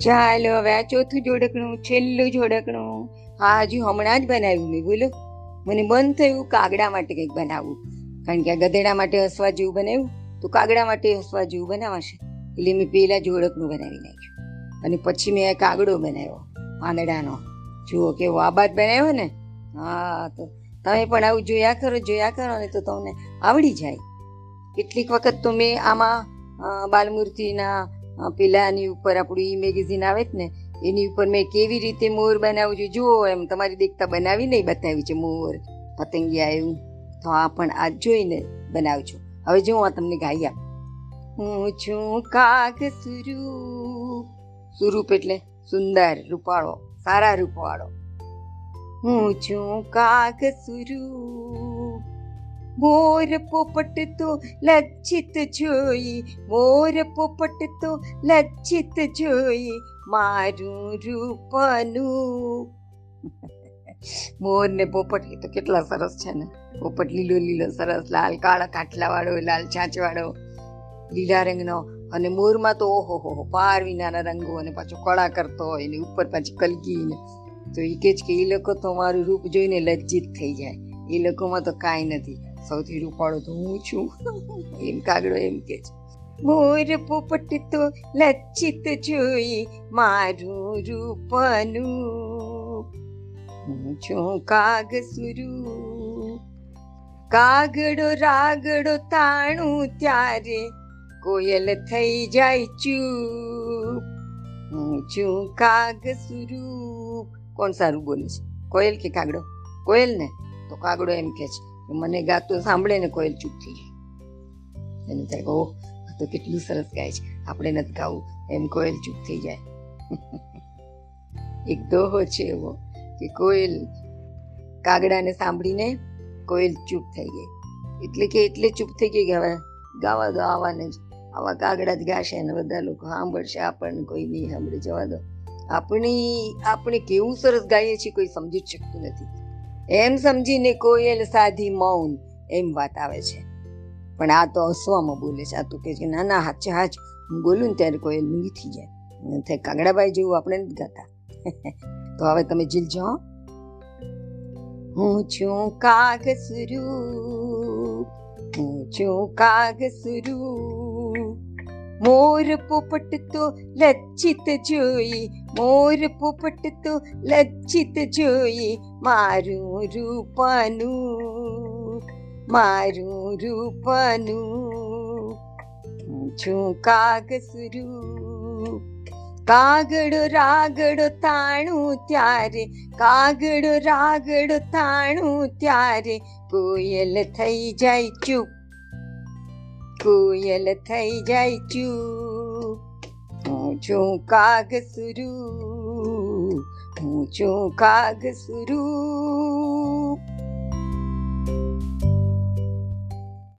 ચાલો, હવે આ ચોથું જોડકણું, છેલ્લું જોડકણું. હા, હજુ હમણાં જ બનાવ્યું મેં, બોલો. મને બંધ થયું કાગડા માટે કંઈક બનાવવું. કારણ કે આ ગધેડા માટે હસવા જેવું બનાવ્યું, તો કાગડા માટે હસવા જેવું બનાવાશે. એટલે મેં પહેલાં જોડકનું બનાવી નાખ્યું. અને પછી મેં કાગડો બનાવ્યો, પાંદડાનો. જુઓ કેવો આબાદ બનાવ્યો ને? હા, તો તમે પણ આવું જોયા કરો જોયા કરો, ને તો તમને આવડી જાય. કેટલીક વખત તો મેં આમાં બાલમૂર્તિના પેલાની ઉપર આપણું ઈ મેગેઝિન આવે જ ને, એની ઉપર મેં કેવી રીતે મોર બનાવું છું, જુઓ એમ, તમારી દેખતા બનાવી નહીં બતાવ્યું છે મોર, પતંગિયા એવું. તો આ પણ આ જોઈને બનાવજો. હવે જો આ તમને ગાઈ આપ. હું છું કાગ સુરૂપ સુરૂપ એટલે સુંદર, રૂપાળો, સારા રૂપવાળો. હું છું કાગ સુરૂપ મોર પોપટ તો લજ્જિત જોઈ મોર પોપટ તો લજ્જિત જોઈ મારું રૂપનું મોર પોપટ એ તો કેટલા સરસ છે ને પોપટ લીલો લીલો સરસ લાલ કાળા કાટલા વાળો લાલ છાંચ વાળો લીલા રંગનો અને મોરમાં તો ઓહો હો પાર વિનાના રંગો અને પાછો કળા કરતો હોય ને, ઉપર પાછી કલકી તો એ કે છે કે એ લોકો તો મારું રૂપ જોઈને લજ્જિત થઈ જાય. એ લોકોમાં તો કાંઈ નથી. સૌથી રૂપાળો હું છું. એમ કાગડો એમ કે છે. મોર પોપટ તો લચ્છિત જોઈ મારું રૂપનું. હું છું કાગ સુરૂ. કાગડો રાગડો તાણું ત્યારે કોયલ થઈ જાય ચૂપ. હું છું કાગ સુરૂપ કોણ સારું બોલે છે? કોયલ કે કાગડો? કોયલ ને? તો કાગડો એમ કે છે. મને ગાતું સાંભળે ને કોયલ ચૂપ થઈ જાય એને થાય ઓહ તો કેટલું સરસ ગાય છે. આપણે નથી ગાવું એમ કોયલ ચૂપ થઈ જાય. એક દોહો છે એવો કે કોયલ કાગડાને સાંભળીને કોયલ ચૂપ થઈ ગઈ. એટલે કે એટલે ચૂપ થઈ ગઈ કે ગાવા દો, આવાને આવા કાગડા જ ગાશે ને બધા લોકો સાંભળશે. આપણને કોઈ નહીં સાંભળે. જવા દો. આપણી, આપણે કેવું સરસ ગાઈએ છીએ કોઈ સમજી જ શકતું નથી. એમ સમજીને કોયલ સાધી મૌન એમ વાત આવે છે. પણ આ તો હસવામાં બોલે છે. આ તો કે ના ના, હાચે, હાચ, હું બોલું ને ત્યારે કોયલ થઈ જાય. થાય કાગડાબાઈ જેવું આપણે નથી ગાતા. તો હવે તમે જીલજો. હું છું કાગ સ્વરૂપ હું છું કાગ સ્વરૂપ મોર પોપટ તો લજ્જિત જોઈ મોર પોપટ તો લજ્જિત જોઈ મારું રૂપાનું મારું રૂપાનું છું કાગ સુરૂ કાગડો રાગડો તાણું ત્યારે કાગડો રાગડો તાણું ત્યારે કોયલ થઈ જાય ચૂપ કોયલ થઈ જાય ચૂપ હું છું કાગ સુરૂ હું છું કાગ સુરૂ